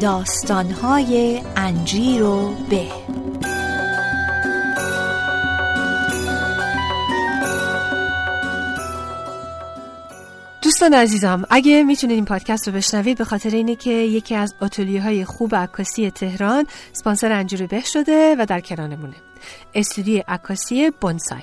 داستانهای انجیر و به. دوستان عزیزم اگه می‌تونید این پادکست رو بشنوید به خاطر اینه که یکی از آتلیه های خوب عکاسی تهران سپانسر انجیر به شده و در کنارمونه. استودیو عکاسی بونسای.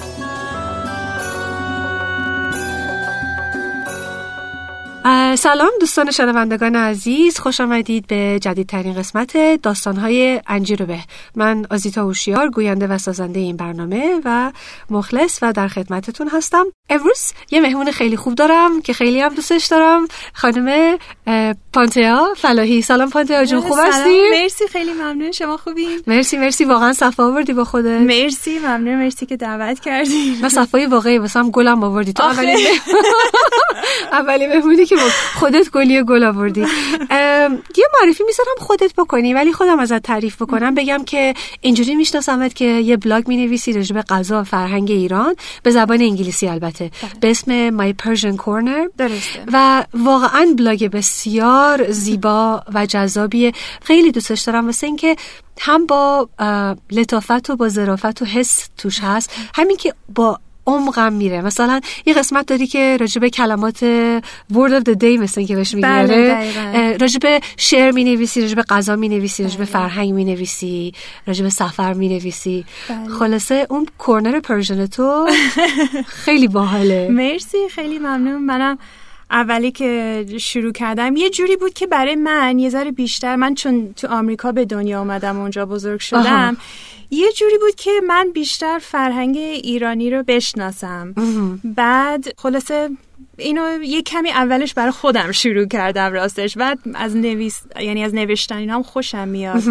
سلام دوستان شنوندگان عزیز خوش آمدید به جدیدترین قسمت داستانهای انجیر به من آزیتا اوشیار گوینده و سازنده این برنامه و مخلص و در خدمتتون هستم. امروز یه مهمون خیلی خوب دارم که خیلی هم دوستش دارم خانم پانتیا فلاحی. سلام پانتیا جون خوب هستی؟ مرسی خیلی ممنون. شما خوبی؟ مرسی مرسی. واقعا صفا آوردی با خودت. مرسی ممنون. مرسی که دعوت کردی. من صفای واقعی واسم گلم آوردی تو اولین اولی مهمونی که خودت گلی گل آوردی. یه معرفی می‌ذارم خودت بکنی ولی خودم ازت تعریف بکنم. بگم که اینجوری میشناسمت که یه بلاگ می‌نویسی راجع به غذا و فرهنگ ایران. به زبان انگلیسی البته. بله. به اسم My Persian Corner. درسته. و واقعا بلاگ بسیار زیبا و جذابیه خیلی دوستش دارم. واسه اینکه هم با لطافت و با ظرافت و حس توش هست. همین که با عمقم میره. مثلا یه قسمت داری که راجب کلمات word of the day مثل که بهش می‌گیره بله راجب شعر می نویسی راجب غذا می نویسی راجب فرهنگ می نویسی راجب سفر می نویسی بله. خلاصه اون corner Persian تو خیلی باحاله. مرسی خیلی ممنون. منم اولی که شروع کردم یه جوری بود که برای من یه ذره بیشتر من چون تو آمریکا به دنیا آمدم اونجا بزرگ شدم آها. یه جوری بود که من بیشتر فرهنگ ایرانی رو بشناسم. بعد خلاصه اینو یه کمی اولش برای خودم شروع کردم راستش. بعد از نویس یعنی از نوشتن اینا هم خوشم میاد.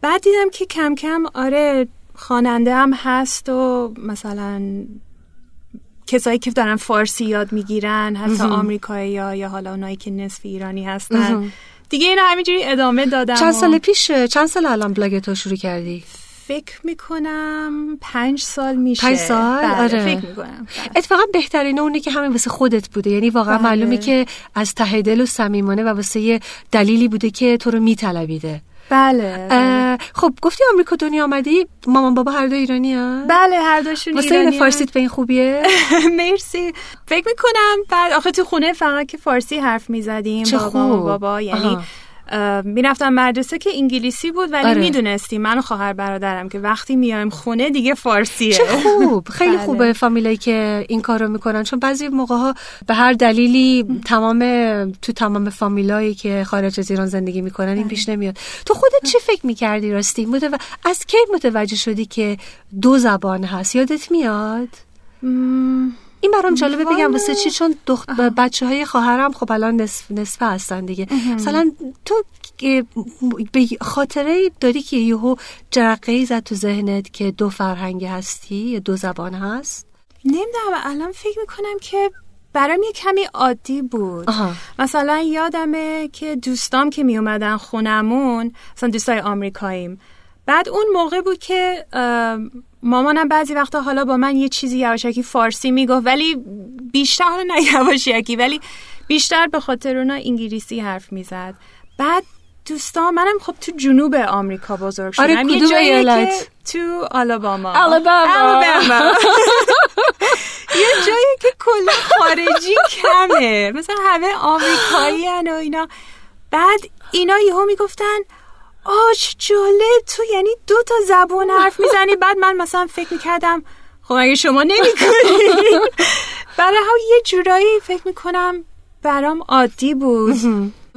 بعد دیدم که کم کم آره خواننده هم هست و مثلا کسایی که دارن فارسی یاد می‌گیرن حتی آمریکایی یا یا حالا اونایی که نصف ایرانی هستن. دیگه اینو همینجوری ادامه دادم چند سال پیش چند سال الان بلاگ تو شروع کردی؟ فکر می‌کنم پنج سال میشه. پنج سال؟ بله، آره. فکر می‌کنم. اتفاقا بهترین اونه که همین واسه خودت بوده. یعنی واقعا بله. معلومه که از ته دل و صمیمانه و واسه یه دلیلی بوده که تو رو میطلبیده. بله. خب گفتی آمریکا دنیا آمدی مامان بابا هر دو ایرانی ها؟ بله هر دوشون واسه این ایرانی فارسیت به این خوبیه؟ مرسی. فکر می‌کنم بعد آخه تو خونه فقط که فارسی حرف می‌زدیم بابا. بابا یعنی آها. می‌رفتم مدرسه که انگلیسی بود ولی آره. می‌دونستیم من و خواهر برادرم که وقتی میایم خونه دیگه فارسیه. چه خوب. خیلی بله. خوبه فامیلایی که این کارو می‌کنن. چون بعضی موقع ها به هر دلیلی تمام تو تمام فامیلایی که خارج از ایران زندگی می‌کنن بله. این پیش نمیاد. تو خودت چه فکر می‌کردی راستی؟ متو... از کی متوجه شدی که دو زبان هست؟ یادت میاد؟ این برام جالبه بگم. واسه چی؟ چون دخت... بچه های خواهرم خب الان نصف نصفه هستن دیگه. مثلا تو به خاطره داری که یهو جرقه زد تو ذهنت که دو فرهنگ هستی یا دو زبان هست؟ نمی‌دونم. الان فکر می‌کنم که برام یه کمی عادی بود. آها. مثلا یادمه که دوستام که می اومدن خونمون مثلا دوستای آمریکاییم. بعد اون موقع بود که مامانم بعضی وقتا حالا با من یه چیزی یواشکی فارسی می‌گفت ولی بیشتر حالا نه یواشکی ولی بیشتر به خاطر اونا انگلیسی حرف می‌زد بعد دوستان منم خب تو جنوب آمریکا بزرگ شدم آره، یه کدوم ایالت؟ که تو آلاباما آلاباما. آلاباما. یه جایی که کلا خارجی کمه مثلا همه آمریکایی و اینا بعد اینا یهو می‌گفتن آش جالب. تو یعنی دو تا زبان حرف می‌زنی بعد من مثلا فکر می‌کردم خب اگه شما نمی‌کنی. برای هم یه جورایی فکر می‌کنم برام عادی بود.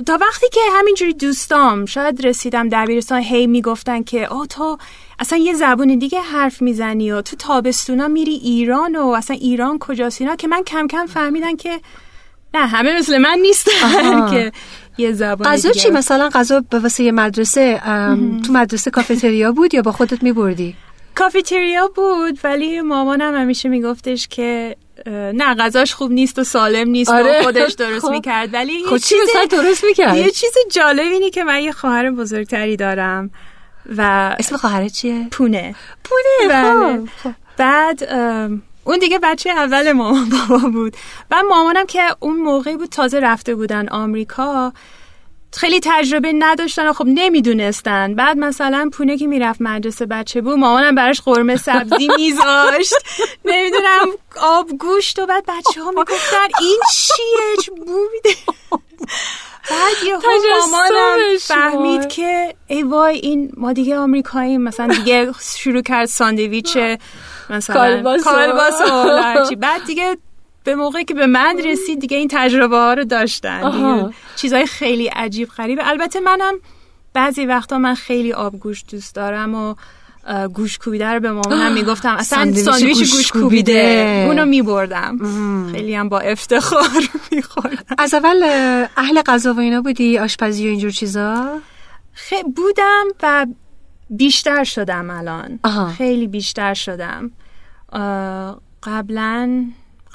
تا وقتی که همینجوری دوستام شاید رسیدم دبیرستان هی می‌گفتن که آه تو اصلا یه زبون دیگه حرف می‌زنی و تو تابستونا میری ایران و اصلا ایران کجاست اینا؟ که من کم کم فهمیدن که نه همه مثل من نیستن. که یه زبان غذا چی مثلا غذا به واسه مدرسه تو مدرسه کافتریا بود یا با خودت میبردی کافتریا بود ولی مامانم همیشه میگفتش که نه غذاش خوب نیست و سالم نیست آره. و خودش درست خب. می‌کرد ولی خب چی چیز- درست می‌کرد یه چیز جالب اینه که من یه خواهر بزرگتری دارم و اسم خواهرت چیه پونه پونه بله. خب. بعد ام، اون دیگه بچه اول مامان بابا بود. و مامانم که اون موقعی بود تازه رفته بودن آمریکا خیلی تجربه نداشتن و خب نمی‌دونستن. بعد مثلا پونه که می‌رفت مدرسه بچه بود مامانم براش قرمه سبزی میذاشت. نمی‌دونم آب گوشت و بعد بچه ها می‌گفتن این چیه؟ چه بو میده بعد یه مامانم فهمید. که ای وای این ما دیگه آمریکاییم. مثلا دیگه شروع کرد ساندویچ مثلا. کالباس و. بعد دیگه به موقعی که به من رسید دیگه این تجربه ها رو داشتن چیزای خیلی عجیب غریبه البته منم بعضی وقتا من خیلی آبگوش دوست دارم و گوش کوبیده رو به مامانم می‌گفتم. اصلا ساندویچ گوش گوش کوبیده. اونو میبردم. خیلی هم با افتخار میخوردم. از اول اه، اهل غذا و اینا بودی؟ آشپزی و اینجور چیزا؟ خیلی بودم و بیشتر شدم الان. آها. خیلی بیشتر شدم. قبلا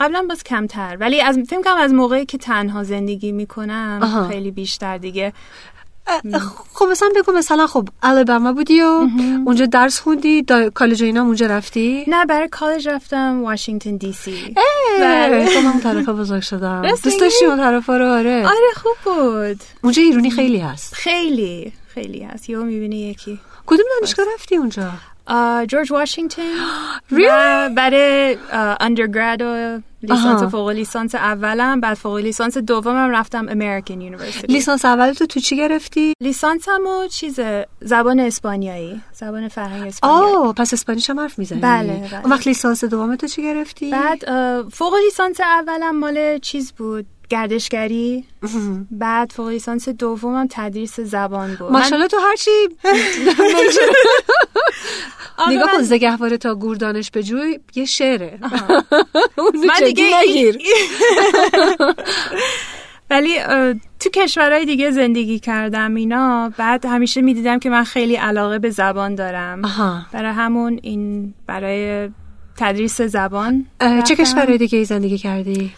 قبلا باز کمتر. ولی از فکر کنم از موقعی که تنها زندگی می‌کنم آها. خیلی بیشتر دیگه. خب مثلا بگو مثلا خب الاباما بودی و اونجا درس خوندی؟ دا... کالج اینا اونجا رفتی؟ نه برای کالج رفتم واشنگتن دی سی بله من اون طرف بزرگ شدم. دوست؟ داشتی اون طرف رو؟ آره. آره خوب بود. اونجا ایرونی خیلی هست. خیلی خیلی هست. یهو می‌بینی یکی. کدوم دانشگاه رفتی اونجا؟ جورج واشنگتن Really? و برای undergrad و لیسانس فوق لیسانس اولم بعد فوق لیسانس دومم رفتم American University لیسانس اول تو تو چی گرفتی؟ لیسانسم و چیز زبان اسپانیایی زبان فرهنگ اسپانیایی. آه پس Spanish هم حرف می‌زنی. بله، بله. اون وقت لیسانس دوم تو چی گرفتی؟ بعد فوق لیسانس اولم مال چیز بود؟ گردشگری. بعد فوق لیسانس دومم تدریس زبان بود. ماشاءالله تو هرچی آقا نگاه کن زگهواره تا گوردانش به جوی یه شعره. من دیگه نگیر ولی تو کشورهای دیگه زندگی کردم اینا بعد همیشه می‌دیدم که من خیلی علاقه به زبان دارم. برای همون این برای تدریس زبان. چه. کشورهای دیگه زندگی کردی؟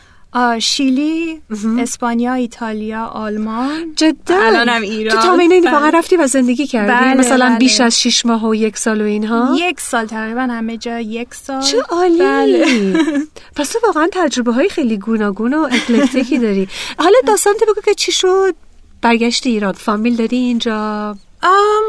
شیلی اسپانیا ایتالیا آلمان. جدا. الانم ایران. تو تا این بله. واقعا رفتی و زندگی کردی؟ بله، مثلا بله. بیش از شیش ماه و یک سال و اینها؟ یک سال تقریبا همه جا یک سال. چه عالی. بله. پس تو واقعا تجربه های خیلی گوناگون و اکلکتیکی داری. حالا داستان تو بگو که چی شد؟ برگشتی ایران. فامیل داری اینجا؟ آم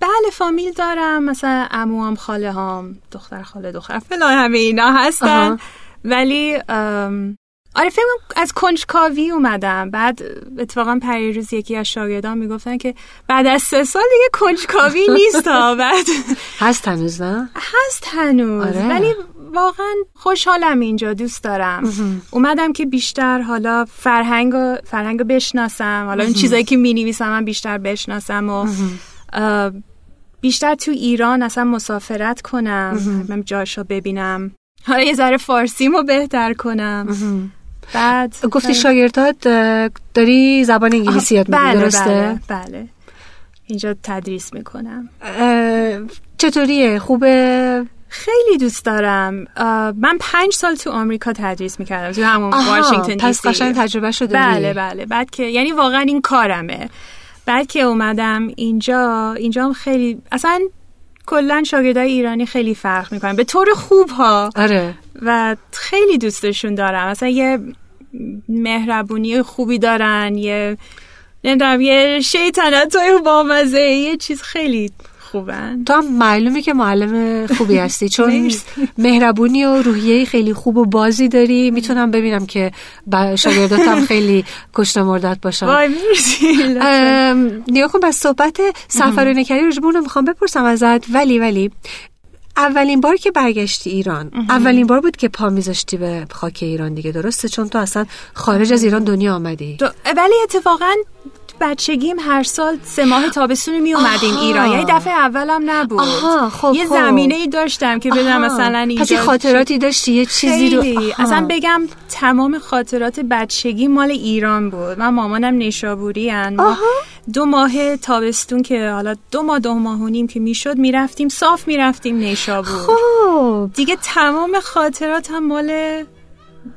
بله فامیل دارم. مثلا عموام خاله هام دختر خاله دختر. فلان همه اینا هستن. آها. ولی ام، آره فکر از کنجکاوی اومدم. بعد اتفاقا پریروز یکی از شاگردان می‌گفتن که بعد از سه سال دیگه کنجکاوی نیست ها بعد هست هنوز نه؟ هست هنوز. آره. ولی واقعا خوشحالم اینجا دوست دارم. اومدم که بیشتر حالا فرهنگ و فرهنگ بشناسم. حالا این چیزایی که می نویسم من بیشتر بشناسم و بیشتر تو ایران اصلا مسافرت کنم. جاشو ببینم. حالا یه ذره فارسیمو بهتر کنم. بعد گفتی شاگردات داری زبان انگلیسی یاد بله درسته؟ بله بله. اینجا تدریس می‌کنم. چطوریه؟ خوبه؟ خیلی دوست دارم. من پنج سال تو آمریکا تدریس می‌کردم تو همون واشنگتن پس. قشنگ تجربه شده بله بله. بعد که یعنی واقعا این کارمه. بعد که اومدم اینجا اینجا هم خیلی اصلا کلا شاگردای ایرانی خیلی فرق می‌کنن. به طور خوب ها آره. و خیلی دوستشون دارم. اصلا یه مهربونی خوبی دارن یه نمی‌دونم یه شیطنت های بامزه یه چیز خیلی خوبن. تو هم معلومه که معلم خوبی هستی چون. مهربونی و روحیه خیلی خوب و بازی داری. می‌تونم ببینم که با شاگرداتم خیلی کشت مردت باشن وای مرسی. نگاه کن بس صحبت سفر و نکری رو می‌خوام بپرسم ازت. ولی ولی اولین بار که برگشتی ایران اولین بار بود که پا میذاشتی به خاک ایران دیگه درسته؟ چون تو اصلا خارج از ایران دنیا آمدی. ولی اتفاقا بچگیم هر سال سه ماه تابستون می اومدیم. ایران یعنی دفعه اولم نبود آها، خب، یه خب. زمینه ای داشتم که آها. مثلا اینجا پس یه خاطراتی داشتی یه چیزی رو آها. اصلا بگم تمام خاطرات بچگی مال ایران بود من مامانم نیشابوری ما آها. دو ماه تابستون که حالا دو ماه دو ماه و نیم که می‌شد می‌رفتیم صاف می‌رفتیم نیشابور خب دیگه تمام خاطرات هم مال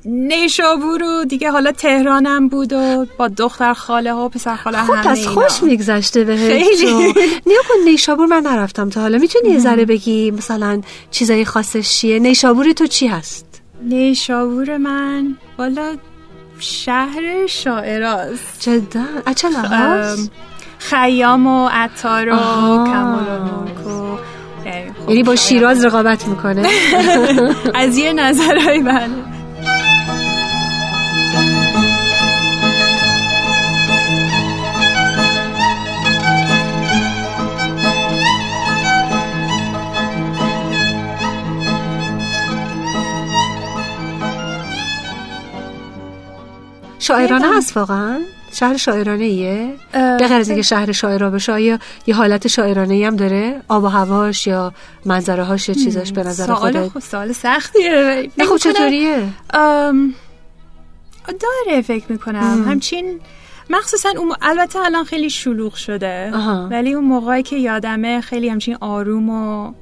نیشابور و دیگه حالا تهرانم بود و با دختر خاله ها و پسر خاله خب همه پس. خوش میگذشته به خیلی. نیا کن نیشابور من نرفتم تا حالا. می‌تونی یه ذره بگی مثلا چیزای خاصش چیه؟ نیشابور تو چی هست؟ نیشابور من والا شهر شاعراست. جدا؟ لحاظ؟ ام، خیام و عطار و. کمال و خب یعنی با. شیراز رقابت می‌کنه. از یه نظرهای بله. شاعرانه خیلی. هست واقعا؟ شهر شاعرانه ایه به غیر از اینکه شهر شاعرا بشه آیا یه حالت شاعرانه ای هم داره؟ آب و هواش یا منظره هاش یا چیزاش به نظر سوال خودت؟ خب سوال سختیه. نه خب چطوریه؟ داره فکر می‌کنم. همچین مخصوصا اون البته الان خیلی شلوغ شده. آها. ولی اون موقعی که یادمه خیلی همچین آروم و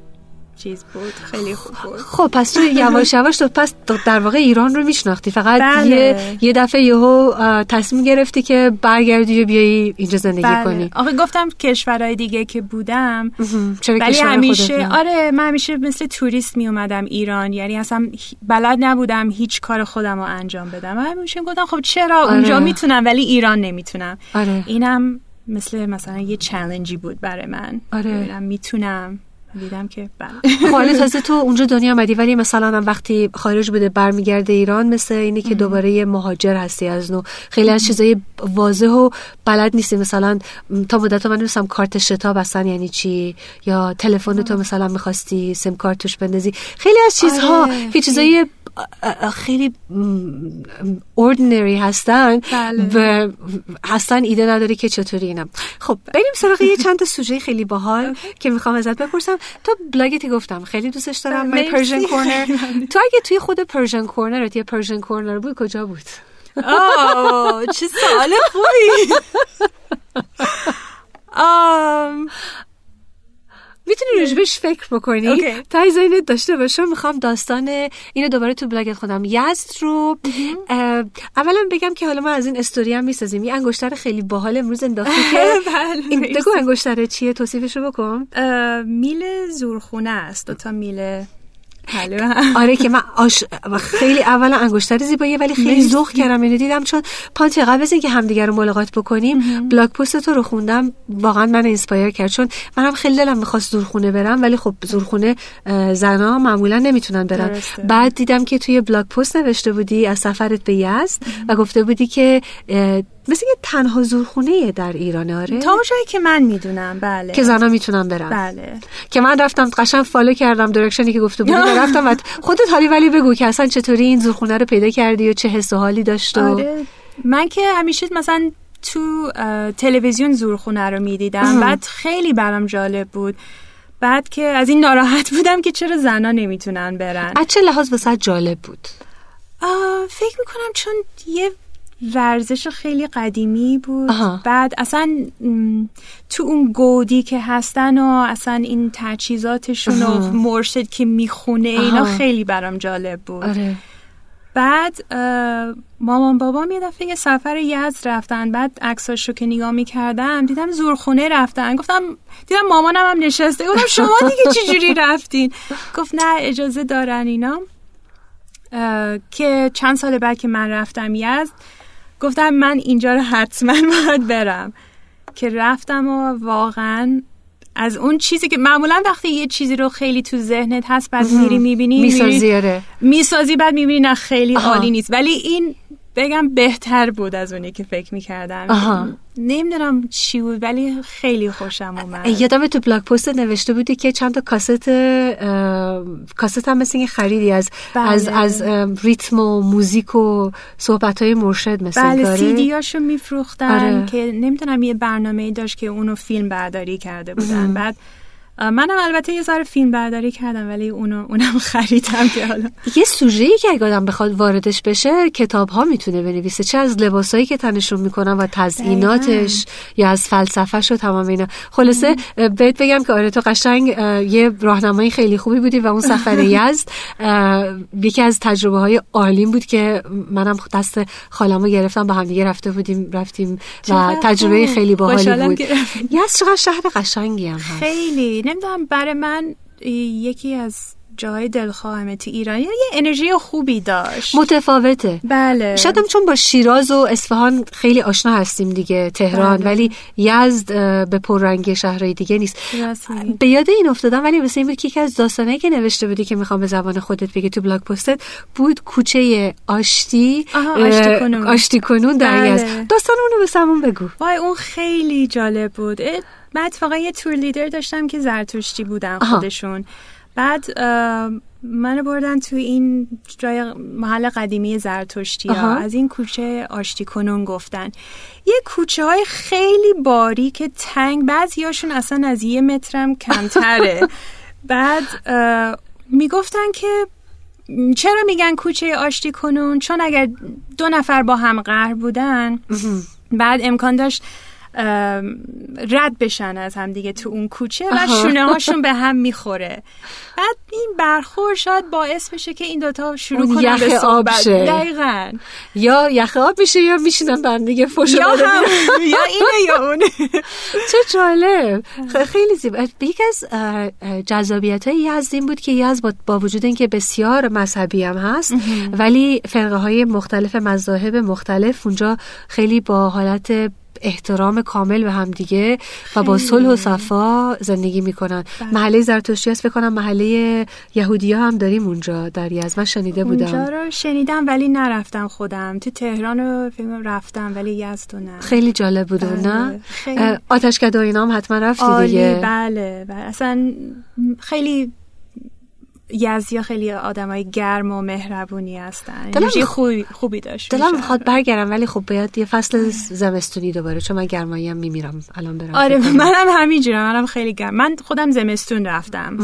چیز بود؟ خیلی خوب بود. خب پس تو یواش یواش تو پس در واقع ایران رو میشناختی. فقط بله. یه یه دفعه یهو تصمیم گرفتی که برگردی و بیایی اینجا زندگی بله. کنی. آخه گفتم کشورهای دیگه که بودم ولی همیشه؟ آره من همیشه مثل توریست می اومدم ایران. یعنی اصلا بلد نبودم هیچ کار خودم رو انجام بدم. و همیشه گفتم خب چرا؟ آره. اونجا می‌تونم ولی ایران نمی‌تونم. آره. اینم مثل مثلا یه چالنجی بود برای من. آره. می‌تونم. دیدم که بله. خب حالا تازه تو اونجا دنیا آمدی ولی مثلا هم وقتی خارج بوده برمیگرده ایران مثل اینه که دوباره مهاجر هستی از نو. خیلی از چیزای واضح و بلد نیستی. مثلا تا مدت من نمیستم کارت شتاب اصلا یعنی چی یا تلفن تو مثلا می‌خواستی سیم کارت توش بندازی. خیلی از چیزها آره، که چیزای اه، اه، خیلی اوردینری هستن بله. و اصلا ایده نداری که چطوری اینم خب بریم سراغ یه چند تا سوژه خیلی باحال که می‌خوام ازت بپرسم. تو بلاگتی گفتم خیلی دوستش دارم مرسی. My Persian Corner. تو اگه توی خود Persian Corner ت یه Persian corner بود کجا بود؟ آه چه سوال خوبی. می‌تونی روشبش فکر بکنی OK. تا ذهنت داشته باشه می‌خوام داستان اینو دوباره تو بلاگت خودم یزد رو اولا بگم که حالا ما از این استوری هم می‌سازیم یه انگشتر خیلی باحال امروز انداختی که بله، این. بگو انگشتر چیه توصیفش رو بکن میل زورخونه است دوتا میل جلو هم. آره که من آش... خیلی اولا انگشتر زیباییه ولی خیلی. ذوق کردم. اینو دیدم چون پانتی قبل از اینکه همدیگه رو ملاقات بکنیم blog post تو رو خوندم. واقعا من inspire کرد. چون منم خیلی دلم می‌خواست زورخونه برم ولی خب زورخونه زنا معمولا نمی‌تونن برن. درسته. بعد دیدم که توی blog post نوشته بودی از سفرت به یزد و گفته بودی که مثل که تنها زورخونه در ایران آره؟ تا جایی که من می‌دونم بله. که زنا می‌تونن برن. بله. که من رفتم قشنگ فالو کردم درکشنی که گفته بودی رفتم و خودت حالی ولی بگو که اصلا چطوری این زورخونه رو پیدا کردی و چه حس و حالی داشت و آره. من که همیشه مثلا تو تلویزیون زورخونه رو می‌دیدم. بعد خیلی برام جالب بود. بعد که از این ناراحت بودم که چرا زنا نمی‌تونن برن. از چه لحاظ واسه جالب بود؟ فکر می‌کنم چون یه ورزش خیلی قدیمی بود. آها. بعد اصلا تو اون گودی که هستن و اصلا این تجهیزاتشون و. مرشد که می‌خونه اینا آها. خیلی برام جالب بود. آره. بعد مامان بابام یه دفعه یه سفر یزد رفتن. بعد عکساشو که نگاه می‌کردم دیدم زورخونه رفتن. گفتم دیدم مامانم هم نشسته. گفتم شما دیگه چجوری رفتین؟ گفت نه اجازه دارن اینا. که چند سال بعد که من رفتم یزد گفتم من اینجا رو حتما باید برم. که رفتم و واقعا از اون چیزی که معمولا وقتی یه چیزی رو خیلی تو ذهنت هست بعد میری می‌بینی می‌سازی آره. می‌سازی بعد می‌بینی نه خیلی. عالی نیست. ولی این بگم بهتر بود از اونی که فکر می‌کردم آها. نمی‌دونم چی بود ولی خیلی خوشم اومد یادم تو بلاگ پست نوشته بودی که چند تا کاست کاست هم مثل خریدی از بله. از از ریتم و موزیک و صحبت های مرشد مثل بله کاره. سیدیاشو میفروختن آره. که نمی‌دونم یه برنامه داشت که اونو فیلم برداری کرده بودن بعد منم البته یه ذره فیلم برداری کردم ولی اونو اونم خریدم که حالا. یه سوژه ای که اگه آدم بخواد واردش بشه کتاب ها می‌تونه بنویسه. چه از لباسایی که تنشون می‌کنن و تزییناتش یا از فلسفهش و تمام اینا. خلاصه بهت بگم که آره تو قشنگ یه راهنمایی خیلی خوبی بودی و اون سفر یزد یکی از تجربه های عالیم بود که منم دست خالمو گرفتم با هم دیگه رفته بودیم رفتیم و تجربه خیلی باحالی بود. یزد چقدر شهر قشنگی هم هست. خیلی. نمی‌دونم برای من یکی از جای دلخواهمه تو ایران. یه انرژی خوبی داشت. متفاوته. بله. شاید چون با شیراز و اصفهان خیلی آشنا هستیم دیگه تهران بله. ولی یزد به پررنگی شهرهای دیگه نیست. به یاد این افتادم ولی مثل این که یکی از داستانه که نوشته بودی که می‌خوام به زبان خودت بگی تو بلاگ پستت بود کوچه آشتی آشتی کنون, آشتی کنون در بله. یزد. داستان اونو به سمون بگو. وای اون خیلی جالب بود. بعد فقط یه تور لیدر داشتم که زرتشتی بودن خودشون. بعد منو بردن تو این جای محل قدیمی زرتشتی ها از این کوچه آشتی کنون گفتن. یه کوچه های خیلی باری که تنگ بعضیاشون اصلا از یه مترم کمتره. بعد می‌گفتن که چرا میگن کوچه آشتی کنون؟ چون اگر دو نفر با هم قهر بودن بعد امکان داشت رد بشن از هم دیگه تو اون کوچه و شونه هاشون به هم می‌خوره. بعد این برخور شاید باعث بشه که این دوتا شروع کنن به صحبت. دقیقا. یا یخ آب میشه یا میشینن به هم دیگه فوش یا هم یا اینه یا اونه. چه جالب. خیلی زیبا یکی از جذابیت های یزد این بود که یزد با وجود اینکه بسیار مذهبی هم هست ولی فرقه های مختلف مذاهب مختلف اونجا خیلی با حالت احترام کامل به هم دیگه و با صلح و صفا زندگی می‌کنن. بله. محله زرتشتی هست بکنم محله یهودی ها هم داریم اونجا در یزد. من شنیده بودم. اونجا رو شنیدم ولی نرفتم خودم. تو تهران رو رفتم ولی یزد نه. خیلی جالب بود بله. نه آتشکده اینا هم حتما رفتی دیگه. بله. بله اصلا خیلی یزدیا خیلی آدمای گرم و مهربونی هستن. دلم خوبی, خوبی داشت دلم می‌خواد برگردم ولی خب باید یه فصل زمستونی دوباره چون من گرمایی هم میمیرم. الان برم آره منم همینجورم منم خیلی گرم. من خودم زمستون رفتم.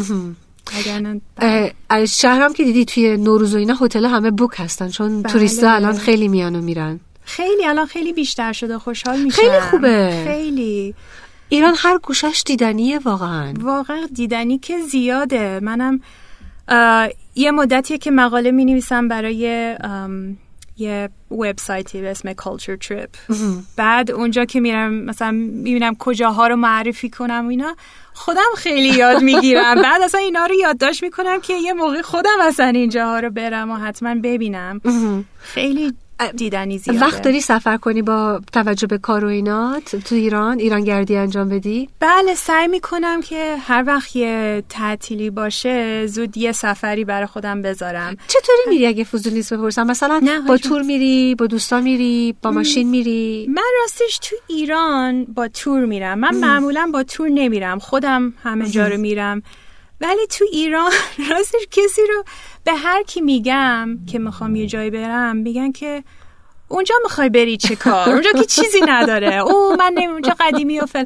از شهرم که دیدی توی نوروز و اینا هتل همه بوک هستن چون بله. توریستا الان خیلی میان و میرن. خیلی الان خیلی بیشتر شده خوشحال میشم. خیلی خوبه. خیلی. ایران هر گوشش دیدنیه واقعا. واقعا دیدنی که زیاده. منم یه مدتیه که مقاله می نویسم برای یه وبسایتی به اسم Culture Trip. بعد اونجا که میرم مثلا می‌بینم کجاها رو معرفی کنم و اینا خودم خیلی یاد می‌گیرم. بعد اصلا اینا رو یادداشت می‌کنم که یه موقع خودم اصلا اینجاها رو برم و حتما ببینم. خیلی دیدنی زیاده. وقت داری سفر کنی با توجه به کار و اینات تو ایران؟ ایران گردی انجام بدی؟ بله سعی می‌کنم که هر وقت یه تعطیلی باشه زود یه سفری برای خودم بذارم. چطوری میری اگه فضول نیست بپرسم؟ مثلا با تور میری با دوستان میری با ماشین میری؟ من راستش تو ایران با تور میرم. من معمولا با تور نمیرم. خودم همه جا رو میرم. ولی تو ایران راستش کسی رو به هر کی میگم که می‌خوام یه جایی برم میگن که اونجا می‌خوای بری چه کار؟ اونجا که چیزی نداره. او من نمی اونجا قدیمی و فل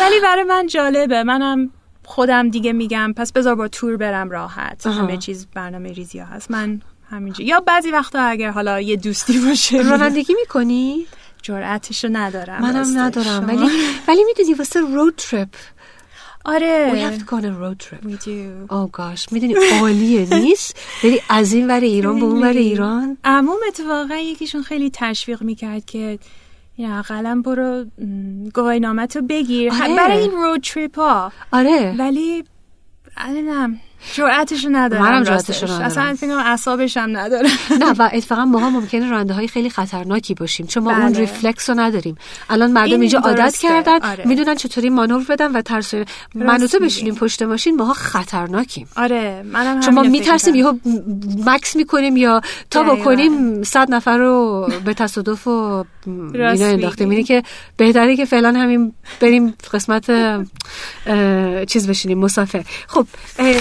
ولی برای من جالبه. منم خودم دیگه میگم پس بذار با تور برم راحت. همه چیز برنامه ریزی ها هست. من همینجا یا بعضی وقتا اگر حالا یه دوستی باشه رانندگی می‌کنی؟ جرأتشو ندارم منم ندارم. ولی ولی می‌دونی واسه رود تریپ آره. We have to go on a road trip. We do. Oh gosh. می‌دونی عالیه نیست؟ بری از این ور ایران به اون ور ایران؟ عموم اتفاقا یکیشون خیلی تشویق می‌کرد که یا قلم برو گواهی نامت بگیر. آره. برای این رود تریپ ها آره. ولی نمی‌دونم جرأتشو ندارم منم جرأتشو ندارم. اصلا فکر اعصابش هم ندارم نه و اتفاقا ما ممکنه راننده های خیلی خطرناکی باشیم چون ما بله. اون ریفلکس رو نداریم. الان مردم اینجا عادت کردن آره. می‌دونن چطوری مانور بدن و ترس من تو بشینیم پشت ماشین. ماها خطرناکیم. آره منم چون ما میترسیم یهو مکس می‌کنیم یا تا بکنیم صد نفر رو به تصادف و اینا انداختیم. اینه که بهتره که فعلا همین بریم قسمت چیز بشینیم مسافر. خب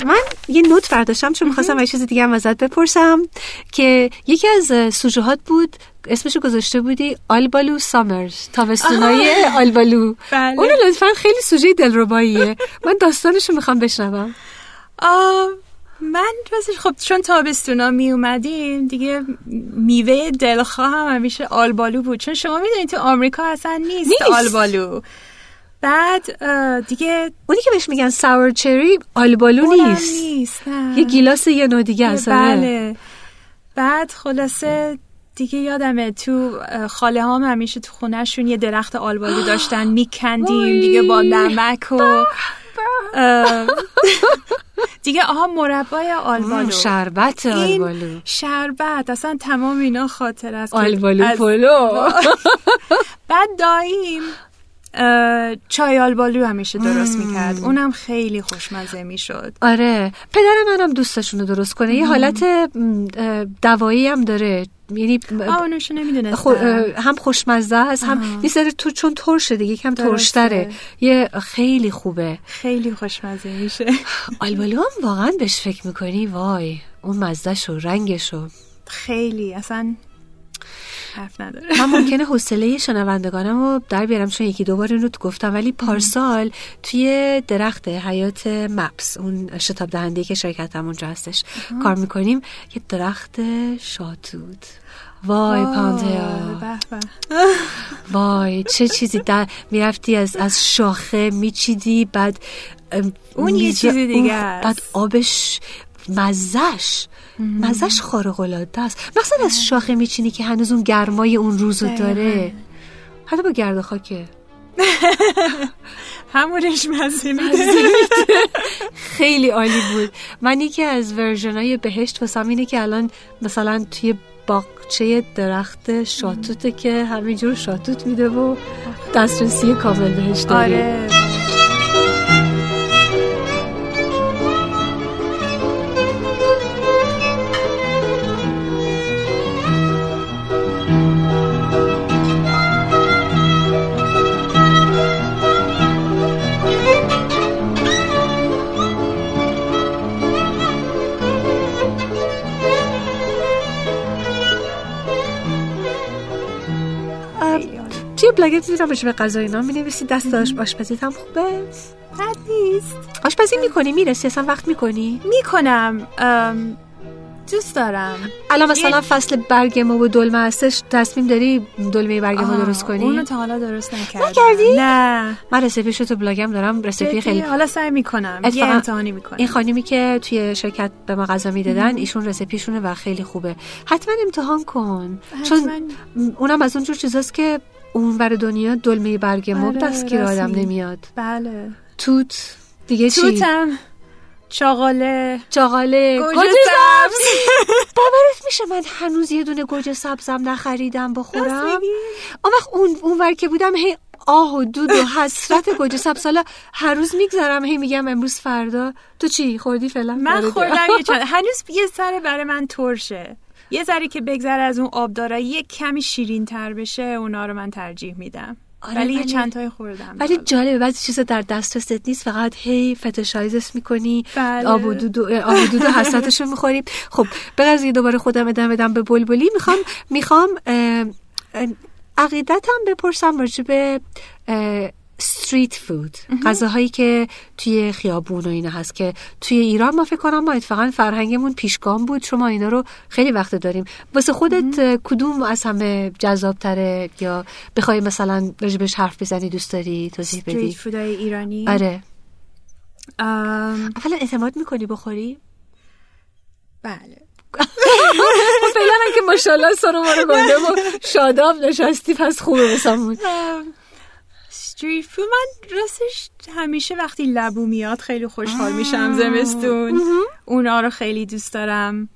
من یه نوت برداشتم چون می‌خواستم یه چیز دیگه هم ازت بپرسم که یکی از سوژه بود اسمشو گذاشته بودی آلبالو سامرز. تابستونای آلبالو. بله. اونو لطفا خیلی سوژه دلرباییه. من داستانشو می‌خوام بشنوم. من راستش خب چون تابستونا می اومدیم دیگه میوه دلخواه هم همیشه آلبالو بود. چون شما می‌دونید تو آمریکا اصلا نیست, نیست. آلبالو. بعد دیگه اونی که بهش میگن sour cherry آلبالو نیست. نیست نه. یه گیلاس یه نوع دیگه از بله. بعد خلاصه دیگه یادمه تو خاله هم همیشه تو خونهشون یه درخت آلبالو داشتن میکندیم. دیگه با نمک و دیگه آها مربای آلبالو. شربت آلبالو. شربت اصلا تمام اینا خاطر است آلبالو پلو. بعد داییم. چای آلبالو همیشه درست می‌کرد. اونم خیلی خوشمزه می‌شد. آره. پدر منم دوست داشت اونو درست کنه. یه حالت دوایی هم داره. یعنی خو- هم خوشمزه است هم. یه ذره تو چون ترشه دیگه یکم. ترشتره. یه خیلی خوبه. خیلی خوشمزه میشه. آلبالو هم واقعا بهش فکر می‌کنی؟ وای اون مزدش و رنگش و خیلی. اصلا حرف نداره من ممکنه حوصله شنوندگانم رو در بیارم چون یکی دوبار این رو تو گفتم ولی پارسال توی درخت حیات مپس اون شتاب دهنده که شرکت اونجا هستش کار می‌کنیم یه درخت شاتوت وای به. وای چه چیزی در می‌رفتی از از شاخه میچیدی بعد اون یه میز- چیز دیگه. بعد آبش مزش مزش خارق العاده است. مثلا از شاخه میچینی که هنوز اون گرمای اون روزو داره. حتی با گرد خاکه. همونش مزه میده. خیلی عالی بود. من یکی از ورژنای بهشت واسم اینه که الان مثلا توی باغچه درخت شاتوته که همینجور شاتوت میده و دسترسی کامل بهش داری آره. توی بلاگت راجع به غذا اینا. می نویسی دست آش- آشپزیت هم خوبه؟ بد نیست. آشپزی می‌کنی؟ می‌رسی؟ اصلا وقت می‌کنی؟ می‌کنم. ام، دوست دارم. الان مثلا یه- فصل برگ ما و دلمه هستش. تصمیم داری دلمه برگ ما درست کنی؟ اونو تا حالا درست نکردم. نکردی؟ نه. من رسیپیشو تو بلاگم دارم. رسیپی جدی؟ خیلی حالا سعی می‌کنم. یه امتحانی می‌کنم. این خانمی که توی شرکت به ما غذا می‌دادن ایشون رسیپیشونه و خیلی خوبه. حتما امتحان کن. چون حتما. اونم از اونجور چیزاست که اون ور دنیا دلمه برگ ما آره، دستگیر آدم رسمی. نمیاد. بله. توت دیگه چی؟ توتم. چاقاله چاقاله گوجه گوجه سبز. باورت میشه من هنوز یه دونه گوجه سبزم نخریدم بخورم؟ اون وقت اون اون ور که بودم هی آه و دود و حسرت گوجه سبز. حالا هر روز میگذرم هی میگم امروز فردا. تو چی؟ خوردی فعلا من. خوردم یه چند هنوز یه ذره برای من ترشه. یه ذره که بگذره از اون آب داره یه کمی شیرین تر بشه اونا رو من ترجیح میدم. آره، ولی یه ولی- چند تای خوردم. ولی جالبه بعضی چیزا در دسترست نیست فقط هی فتشایزش می‌کنی بله. آب و دود و آب و دود و حسرتشو می‌خوریم. خب بغیر اینکه دوباره خودم ادم بدم به بلبلی می‌خوام می‌خوام عقیدتم بپرسم راجع به اه، استریت فود غذاهایی که توی خیابون و اینا هست که توی ایران ما فکر کنم ما اتفاقا فرهنگمون پیشگام بود. شما اینا رو خیلی وقت داریم. واسه خودت اه، کدوم از همه جذاب تره یا بخوای مثلا راجبش حرف بزنی دوست داری توضیح استریت بدی فودای ایرانی؟ آره. ام، اولا اعتماد می‌کنی بخوری؟ بله. فعلا هم که ماشاءالله سر ما رو گنده و شاداب نشستی پس خوبه بسامون استریت فود من راستش همیشه وقتی لبو میاد خیلی خوشحال میشم زمستون. اونا رو خیلی دوست دارم.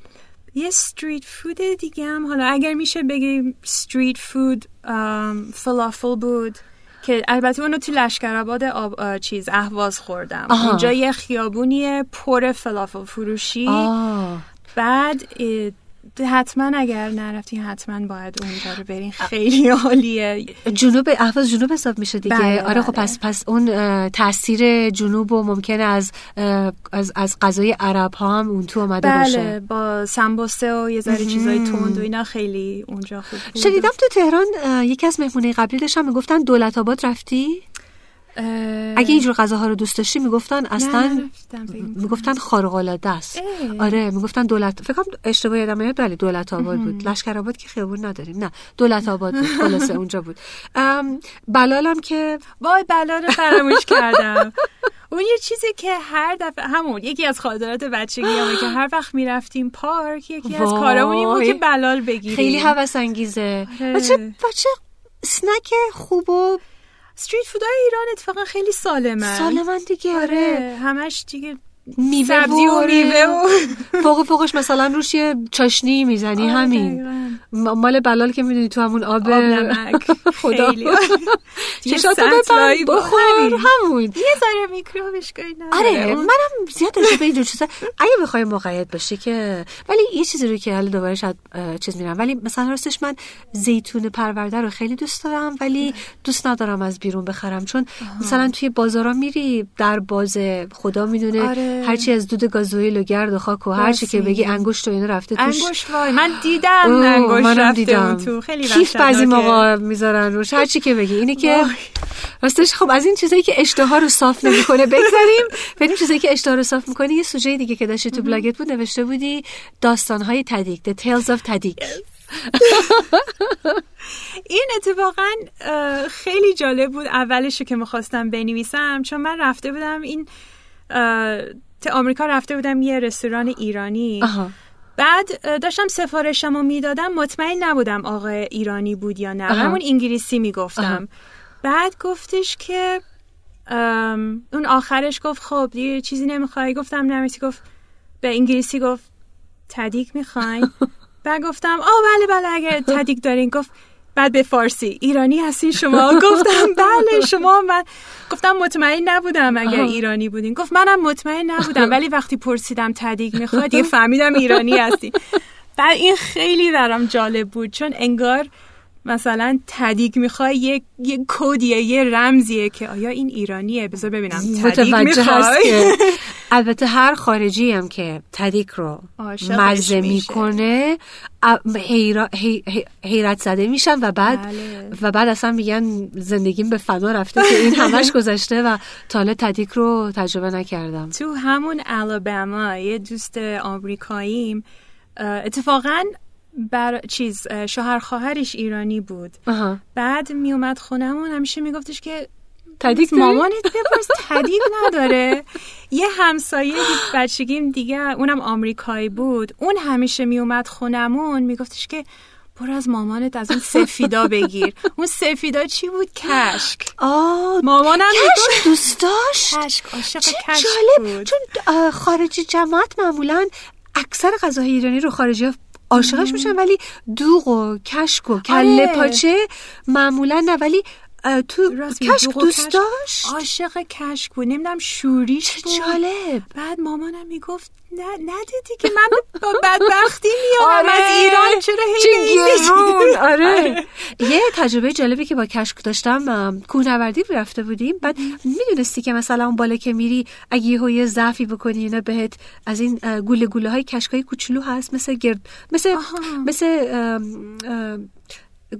یه استریت فود دیگه هم. حالا اگر میشه بگیم استریت فود فلافل بود که البته اونو تو لشکرآباد آب چیز اهواز خوردم. آها. اونجا یه خیابونیه پر فلافل فروشی. آه. بعد حتما اگر نرفتین حتما باید اونجا رو برین. خیلی عالیه. جنوب اهواز جنوب حساب میشه دیگه. بله، آره خب بله. پس پس اون تاثیر جنوب و ممکنه از از از غذای عرب ها هم اون تو اومده بله باشه. با سمبوسه و یه ذره چیزای تند و اینا خیلی اونجا خوب بود. شنیدم تو تهران یکی از مهمونه قبلی داشتم می‌گفتن دولت آباد رفتی؟ اگه اینجور غذاها رو دوست داشتی می‌گفتن اصلا. می‌گفتن خارق العاده است. آره می‌گفتن دولت فکر کنم اشتباه یادم میاد بله دولت آباد بود لشکر آباد که خیابون نداریم نه دولت آباد بود خلاصه اونجا بود بلالم که وای بلا رو فراموش کردم اون یه چیزی که هر دفعه همون یکی از خاطرات بچگی همه که هر وقت می‌رفتیم پارک یکی از وای. کارمون این بود که بلال بگیریم خیلی هوس انگیزه آره. بچه بچه سنک خوب و استریت فودای ایران اتفاقا خیلی سالمه سالمن دیگه آره آره. همش دیگه میوه سبزی و. میوه و فوق فوقش مثلا روش یه چاشنی می‌زنی آره، همین. مال بلال که می‌دونی تو همون آب خدا. خیلی. یه سطلایی بخور. همون. یه ذره میکروبش آره منم زیاد راجع به اینجور چیزا اگه بخوای مقید باشی که ولی یه چیزی رو که حالا دوباره شاید چیز میرم ولی مثلا راستش من زیتون پرورده رو خیلی دوست دارم ولی دوست ندارم از بیرون بخرم. چون مثلا توی بازارا میری در باز خدا می‌دونه آره. هرچی از دود گازوئیل و گرد و خاک و هرچی که. بگی انگشت و اینا رفته توش. انگشت وای من دیدم انگشت رفته دیدم. تو. خیلی کیف بعضی. موقع می‌ذارن روش. هر چی که بگی. اینه که وای. راستش خب از این چیزایی که اشتها رو صاف نمی‌کنه بگذاریم. بریم چیزایی که اشتها رو صاف می‌کنه یه سوژه دیگه که داشتی تو بلاگت بود نوشته بودی داستانهای تدیک The Tales of تدیک این اتفاقا خیلی جالب بود. اولش که می‌خواستم بنویسم چون من رفته بودم این آمریکا رفته بودم یه رستوران ایرانی. آها. بعد داشتم سفارشم رو می‌دادم مطمئن نبودم آقا ایرانی بود یا نه. آها. همون انگلیسی. می‌گفتم. بعد گفتش که اون آخرش گفت خب دیگه چیزی نمی‌خوای؟ گفتم نمیسی گفت به انگلیسی گفت تدیک می‌خواین بعد گفتم آه بله بله اگر تدیک دارین. گفت بعد به فارسی. ایرانی هستین شما؟ گفتم بله شما من گفتم مطمئن نبودم اگر. ایرانی بودین. گفت منم مطمئن نبودم ولی وقتی پرسیدم تدیک می‌خواد دیگه فهمیدم ایرانی هستی. بعد این خیلی برام جالب بود چون انگار مثلا تدیک می‌خوای یه یه کدیه یه رمزیه که آیا این ایرانیه بذار ببینم هست می‌خوای البته هر خارجی هم که تدیک رو مزه. می‌کنه حیرا- حی- حی- حیرت زده میشن و بعد بله. و بعد اصلا میگن زندگیم به فنا رفته که این همش گذشته و تا حالا تدیک رو تجربه نکردم تو همون الاباما یه دوست آمریکاییم اتفاقا بر چیز شوهر خواهرش ایرانی بود. آها. بعد میومد خونمون همیشه میگفتش که تدیک داری؟ مامانت بپرس تدیک نداره. یه همسایه بچگیم دیگه اونم آمریکایی بود. اون همیشه میومد خونمون میگفتش که برو از مامانت از اون سفیدا بگیر. اون سفیدا چی بود؟ کشک. آه مامانم کشک دوست داشت. کشک عاشق کشک جالب. بود. چون خارجی جماعت معمولا اکثر غذاهای ایرانی رو خارجی عاشقش میشن ولی دوغ و کشک و کله آره. پاچه معمولا نه ولی تو کشک دوست. داشت؟ عاشق کشک بود. نمی‌دونم شوریش چه بود. جالب. بعد مامانم می‌گفت نه ندیدی که من با بدبختی میارم آره. از ایران چرا هی گرون. آره. یه تجربه جالبی که با کشک داشتم کوهنوردی رفته بودیم. بعد می‌دونستی که مثلا اون بالا که میری اگه یهو یه ضعفی بکنی اینا بهت از این گوله گوله های کشکای کوچولو هست مثل گرد مثل. مثل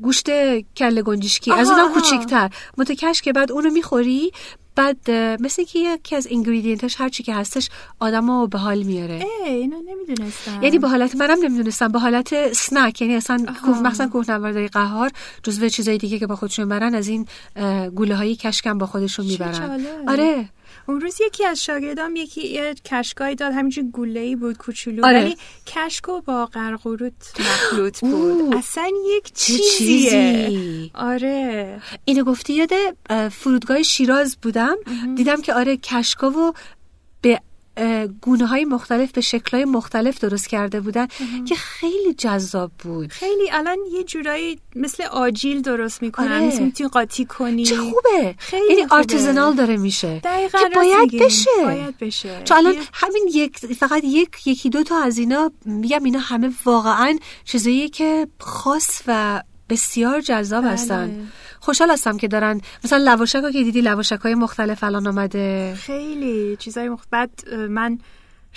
گوشت کله گنجشکی. از اونم آها. کوچیک‌تر. متکش که بعد اونو می‌خوری بعد مثل که یکی از اینگریدینتاش هر چی که هستش آدمو به حال میاره. ای اینو نمی‌دونستم. یعنی به حالت منم نمی‌دونستم به حالت سنک. یعنی اصلا کوه مثلا کوهنوردای قهار جزو چیزای دیگه که با خودشون برن از این گوله های کشکم با خودشون می‌برن. آره. اون روز یکی از شاگردام یکی یه کشکایی داد. همینجور گوله ای بود کوچولو. آره. ولی کشکو با قرقروت مخلوط بود. اوه. اصلا یک چیزیه. چیزی. آره. اینو گفتی یاد اه، فرودگاه شیراز بودم. دیدم که آره کشکا و گونه های مختلف به شکل های مختلف درست کرده بودن که خیلی جذاب بود خیلی الان یه جورایی مثل آجیل درست می‌کنن آره. مثل می‌تونی قاطی کنی چه خوبه خیلی یعنی خوبه. آرتیزنال داره میشه دقیقاً که باید. بشه باید بشه چون الان یه- همین یک فقط یک یکی دو تا از اینا میگم اینا همه واقعا چیزاییه که خاص و بسیار جذاب بله. هستن خوشحال هستم که دارن مثلا لواشک که دیدی لواشک های مختلف الان آمده خیلی چیزای مخ... بعد اه، من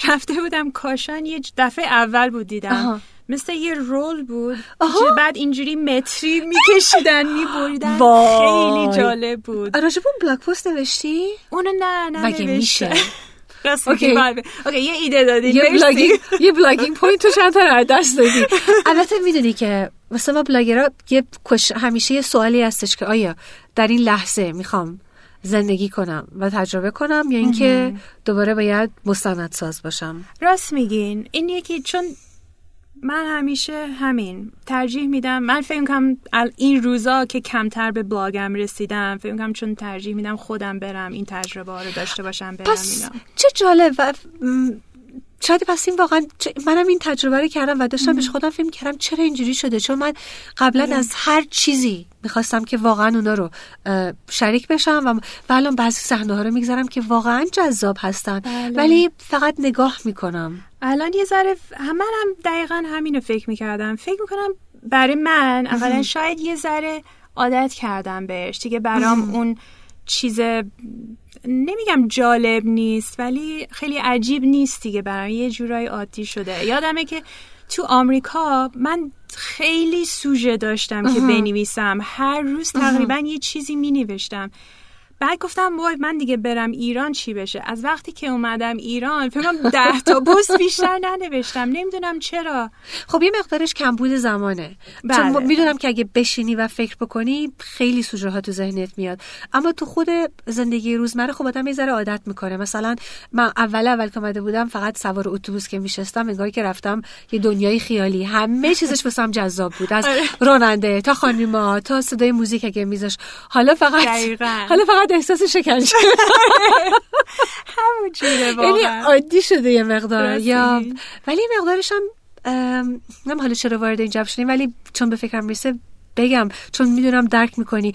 رفته بودم کاشان یه دفعه اول بود دیدم آها. مثل یه رول بود. که بعد اینجوری متری میکشیدن میبریدن. خیلی جالب بود راجب اون blog post نوشتی اونو نه نه مگه میشه OK. بله. OK یه ایده دادین یه. blogging یه blogging point تو چند تا دست دادی البته می‌دونی که مثلا ما بلاگرها یه کش- همیشه یه سوالی هستش که آیا در این لحظه می‌خوام زندگی کنم و تجربه کنم یا اینکه دوباره باید مستندساز باشم؟ راست میگین. این یکی چون من همیشه همین ترجیح میدم. من فکر کنم این روزا که کمتر به بلاگم رسیدم فکر کنم چون ترجیح میدم خودم برم این تجربه ها رو داشته باشم برم پس اینا. چه جالب و شاید پس این واقعا منم این تجربه رو کردم و داشتم بهش خودم فکر کردم چرا اینجوری شده؟ چون من قبلا از هر چیزی می‌خواستم که واقعا اونا رو شریک بشم و و الان بعضی صحنه ها رو می‌گذارم که واقعا جذاب هستن. بله. ولی فقط نگاه می‌کنم. الان یه ذره هم- منم دقیقا همینو فکر می‌کردم. فکر می‌کنم برای من اولا شاید یه ذره عادت کردم بهش. دیگه برام اون چیز نمیگم جالب نیست ولی خیلی عجیب نیست دیگه برام. یه جورایی عادی شده. یادمه که تو آمریکا من خیلی سوژه داشتم که بنویسم. هر روز تقریبا یه چیزی می نوشتم بعد گفتم وای من دیگه برم ایران چی بشه؟ از وقتی که اومدم ایران فکر کنم ده تا پست بیشتر ننوشتم. نمی‌دونم چرا. خب یه مقدارش کمبود زمانه. بله. چون می‌دونم که اگه بشینی و فکر بکنی خیلی سوژه ها تو ذهنت میاد. اما تو خود زندگی روزمره خب آدم یه ذره عادت می‌کنه. مثلا من اول اول که اومده بودم فقط سوار اتوبوس که میشستم انگار که رفتم یه دنیای خیالی. همه چیزش واسم جذاب بود. از آره. راننده تا خانوما تا صدای موزیک اگه میذاش. حالا فقط دقیقاً. حالا فقط احساس شکنجه. همون یعنی عادی شده یه مقدار. یا ولی مقدارش هم نم حالا چرا وارد اینجا شدیم ولی چون به فکرم می‌رسه بگم چون می‌دونم درک می‌کنی.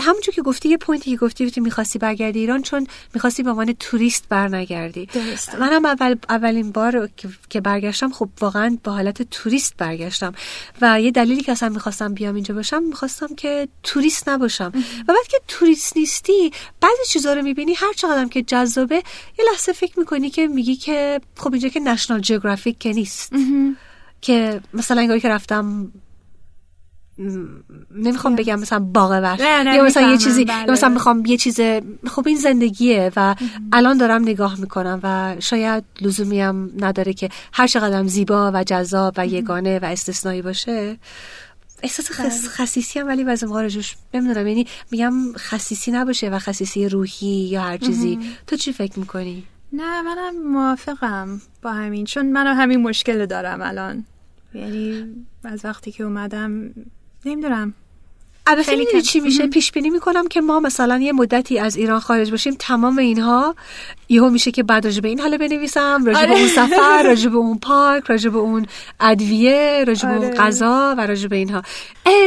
همونجور که گفتی یه point ی که گفتی گفتی می‌خواستی برگردی ایران چون می‌خواستی به عنوان توریست برنگردی. درسته. منم اول اولین بار که- برگشتم خب واقعا با حالت توریست برگشتم. و یه دلیلی که اصلا می‌خواستم بیام اینجا باشم می‌خواستم که توریست نباشم. و بعد که توریست نیستی بعضی چیزا رو می‌بینی هر چقدرم که جذابه یه لحظه فکر می‌کنی که میگی که خب اینجا که National Geographic که نیست. که مثلا انگاری که رفتم نمی‌خوام بگم مثلا باغ یا مثلا یه چیزی بله. یا مثلا می‌خوام یه چیز خب این زندگیه و الان دارم نگاه می‌کنم و شاید لزومی هم نداره که هر چقدرم زیبا و جذاب و یگانه و استثنایی باشه. احساس خس... خصیصی هم ولی بعضی موقع نمی‌دونم. یعنی میگم خصیصی نباشه و خصیصی روحی یا هر چیزی. تو چی فکر می‌کنی؟ نه منم موافقم با همین. چون منم همین مشکل دارم الان. یعنی از وقتی که اومدم نمی‌دونم. البته خیلی کم. چی میشه؟ پیش بینی می‌کنم که ما مثلا یه مدتی از ایران خارج باشیم تمام اینها یهو میشه که بعد راجع به این حالا بنویسم راجع به آره. اون سفر راجع به اون پارک راجع به اون ادویه راجع به اون آره. غذا و راجع به اینها.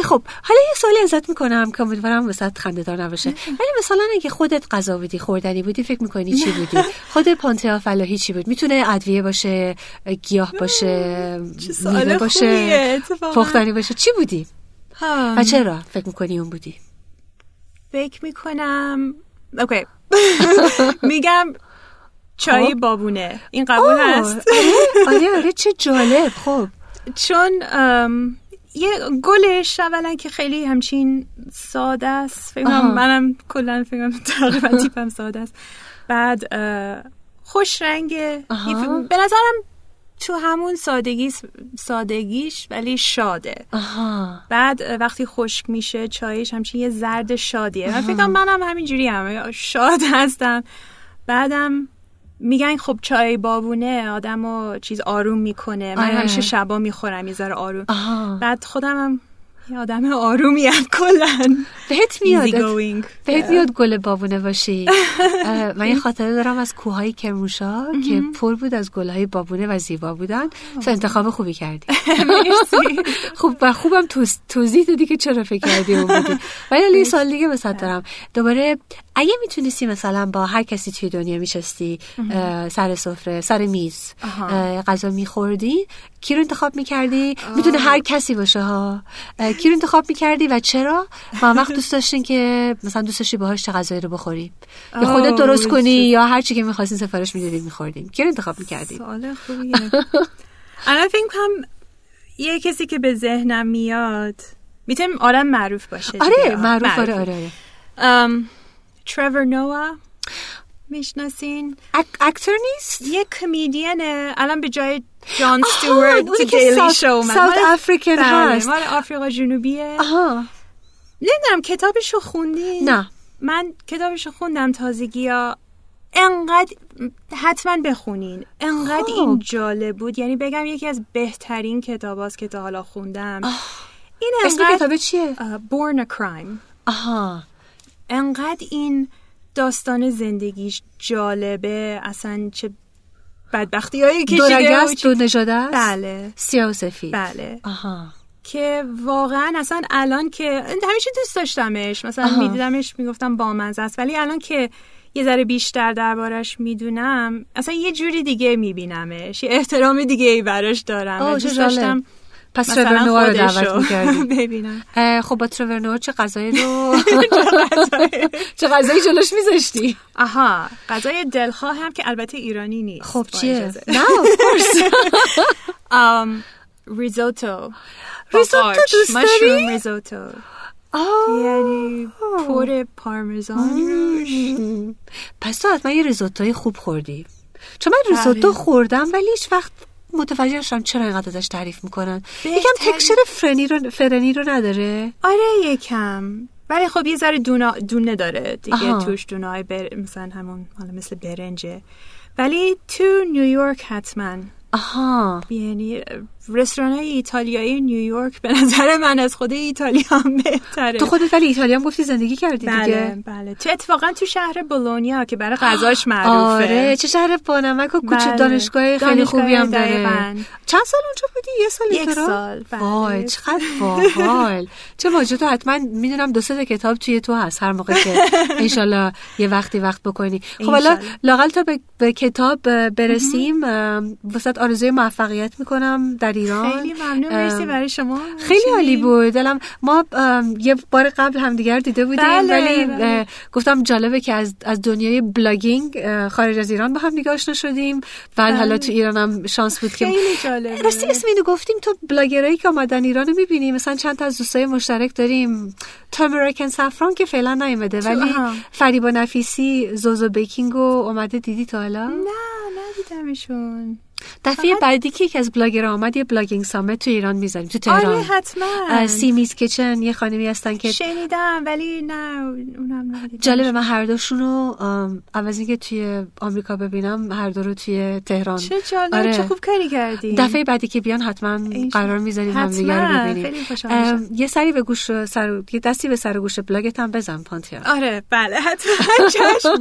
خب حالا یه سوالی ازت می‌کنم که امیدوارم وسط خنده‌دار نباشه. ولی مثلا اگه خودت غذا بودی خوردنی بودی فکر می‌کنی چی بودی؟ خود پانته فلاحی چی بود؟ می‌تونه ادویه باشه گیاه باشه میوه باشه. پختنی باشه چی بودی؟ ها. و چرا فکر می‌کنی اون بودی؟ فکر می‌کنم اوکی. میگم چای خب. بابونه. این قبول هست؟ آره آره آره چه جالب. خب. چون یه گلش اولا که خیلی همچین ساده است. فکر کنم آها. منم کلا فکر کنم تقریبا تیپم ساده است. بعد خوش رنگه به نظرم تو همون سادگی سادگیش ولی شاده. آها. بعد وقتی خشک میشه چایش همچین یه زرد شادیه. من فکر کنم منم همینجوری هم. شاد هستم. بعدم میگن خب چای بابونه آدمو چیز آروم می‌کنه. من آره. همیشه شبا می‌خورم یه ذره آروم. آها. بعد خودم هم یه آدم آرومی هم کلا. بهت میاد. بهت میاد گل بابونه باشی. من یه خاطره دارم از کوههای کرموشا که پر بود از گلهای بابونه و زیبا بودن. تو انتخاب خوبی کردی. خوب و خوبم توض- توضیح دادی که چرا فکر کردی اون بودی. ولی یه سال دیگه واسه دارم. دوباره اگه می‌تونستی مثلا با هر کسی توی دنیا میشستی سر سفره سر میز غذا میخوردی کی رو انتخاب می‌کردی؟ می‌تونه هر کسی باشه ها. کی رو انتخاب می‌کردی و چرا؟ و اون وقت دوست داشتین که مثلا دوست داشتی باهاش چه غذایی رو بخوری. یا خودت درست کنی. یا هر چی که می‌خواستین سفارش می‌دادین میخوردین کی رو انتخاب می‌کردی. سوال خوبیه. الان فکر کنم یه کسی که به ذهنم میاد می‌تونیم آدم معروف باشه آره. معروف آره آره آره. ام، ترور نوا می‌شناسین؟ اک- اکتر نیست؟ یه کمیدینه الان به جای جان استوارت تو دیلی شو اومد. ساوت افریکن بله، هست. مال آفریقا جنوبیه. آها. نمی‌دونم کتابشو خوندین؟ نه. من کتابشو خوندم تازگی ها انقدر حتما بخونین. انقدر. این جالب بود. یعنی بگم یکی از بهترین کتاب که تا حالا خوندم. این اسم انقدر کتابه چیه؟ اه، Born a Crime. آها. انقدر این داستان زندگیش جالبه اصلا چه بدبختی هایی چه- دو نژاده است؟ بله. سیاه و سفید. بله. آها. که واقعا اصلا الان که همیشه دوست داشتمش. مثلا. میدیدمش می‌گفتم بامزه است. ولی الان که یه ذره بیشتر دربارش می‌دونم اصلا یه جوری دیگه میبینمش. یه احترام دیگه ای براش دارم. دوست. داشتم پس مثلا ترور نوار رو دعوت می‌کردی. ببینم. خب با ترور نوار چه غذایی رو؟ چه غذایی جلوش میذاشتی؟ آها غذای دلخواه هم که البته ایرانی نیست خب چیه. نه ریزوتو ریزوتو. دوست داری؟ ریزوتو. یعنی پر پارمزان پس تو حتما یه ریزوتوی خوب خوردی. چون من ریزوتو بله. خوردم ولی هیچ وقت متوجه نشدم چرا اینقدر ازش تعریف می‌کنن. یکم بهترین- تکشر فرنی رو فرنی رو نداره؟ آره یکم. ولی خب یه ذره دونا دونه داره دیگه. آها. توش دونه های بر... مثلا همون حالا مثل برنجه. ولی تو نیویورک حتما. آها. یعنی رستوران ایتالیایی نیویورک به نظر من از خود ایتالیا هم بهتره. تو خودت ولی ایتالیا هم گفتی زندگی کردی بله دیگه. بله. تو اتفاقا تو شهر بولونیا که برای غذاش معروفه. آره چه شهر بانمک و کوچه بله. دانشگاه خیلی خوبی هم داره. دقیقاً. چند سال اونجا بودی؟ یه سال یک احترام؟ سال، بله. وای چقدر باحال. چه واجه تو حتما می‌دونم دو سه تا کتاب توی تو هست هر موقع که انشالله یه وقتی وقت بکنی. خب حالا. لاقل تا به, به کتاب برسیم. واسه آرزوی موفقیت می‌کنم. در ایران. خیلی ممنون. مرسی برای شما. خیلی. عالی بود. دلم ما یه بار قبل همدیگر دیده بودیم بله، ولی بله. گفتم جالبه که از, از دنیای blogging خارج از ایران با هم دیگه آشنا شدیم. بعد حالا تو ایران هم شانس بود که بله. خیلی جالبه. راستی اسم اینو گفتیم تو بلاگرایی که آمدن ایران رو می‌بینی مثلا چند تا از دوستای مشترک داریم. Turmeric and Saffron که فعلا نیومده ولی. فریبا نفیسی ZoZo Baking اومده دیدی تا حالا؟ نه ندیدمشون. دفعه بعدی که یکی از بلاگرها آمد یه blogging summit تو ایران می‌ذاریم تو تهران. آره حتما. Simi's Kitchen یه خانمی هستن که شنیدم ولی نه اونم ندیدم. جالبه من هر دوشون رو عوض اینکه توی آمریکا ببینم هر دو رو توی تهران. چه جالب آره. چه خوب کاری کردی دفعه بعدی که بیان حتما. قرار می‌ذاریم هم دیگه رو. ببینیم. یه سری به گوش سر یه دستی به سر گوش بلاگت هم بزن پانتیا. آره بله حتما.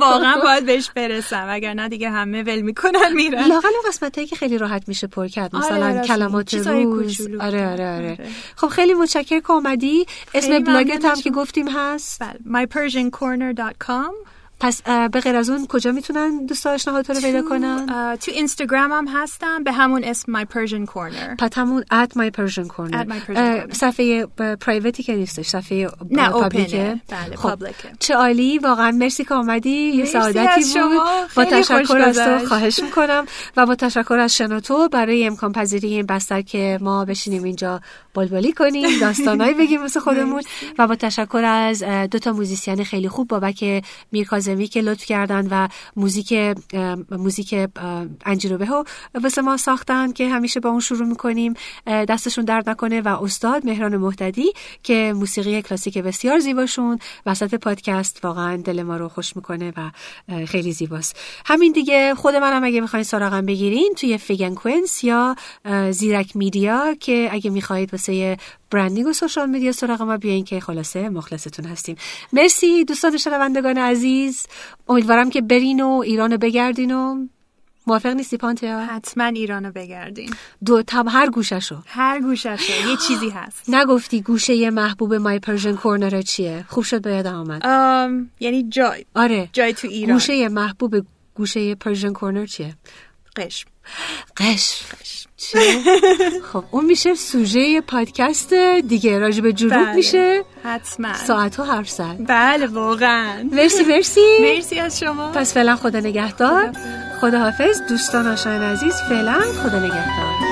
واقعا باید بهش برسم. اگر نه دیگه همه ول می‌کنن میرن. لاقل قسمتایی که خیلی راحت میشه پر کرد. آره، مثلا راست کلمات روز. آره آره آره. آره. خب خیلی متشکرم که اومدی. اسم بلاگت هم. که گفتیم هست. بله mypersiancorner.com پس به غیر از اون کجا می‌تونن دوست آشناها تو رو پیدا کنن تو اینستاگرام هم هستم به همون اسم My Persian Corner پس همون at my Persian corner, my Persian اه، corner. صفحه پرایوتی که نیستش صفحه نه، اوپنه. بله، خب. چه عالی واقعا مرسی که آمدی یه سعادتی. بود با تشکر از تو. خواهش می‌کنم و با تشکر از شنوتو برای امکان پذیری این بستر که ما بشینیم اینجا بلبلی کنیم داستانایی بگیم مثل خودمون و با تشکر از دو تا موزیسین خیلی خوب بابک میرکاظمی که لطف کردن و موزیک موزیک اه، انجیر و به رو واسه ما ساختن که همیشه با اون شروع می‌کنیم. دستشون درد نکنه و استاد مهران مهددی که موسیقی کلاسیک بسیار زیباشون وسط پادکست واقعا دل ما رو خوش می‌کنه و خیلی زیباست. همین دیگه خود منم اگه می‌خواین سراغم بگیرین توی Fig and Quince یا زیرک Media که اگه می‌خواهید واسه branding و social media سراغ ما بیاین که خلاصه مخلصتون هستیم. مرسی دوستان شنوندگان عزیز. امیدوارم که برین و ایرانو بگردین و موافق نیستی پانتیا؟ حتما ایرانو بگردین. دو تم هر گوششو هر گوششو یه چیزی هست. نگفتی گوشه محبوب My Persian Corner چیه؟ خوب شد به یادم آمد آم، یعنی جای. آره. جای تو ایران. گوشه محبوب گوشه Persian Corner چیه؟ قشم. قشم چه؟ خب اون میشه سوژه پادکست دیگه راجب جنوب بله. میشه. حتما. ساعت ها حرف زد. بله واقعا. مرسی مرسی. مرسی از شما. پس فعلا خدا نگهدار. خدا حافظ. دوستان آشنایان عزیز فعلا خدا نگهدار.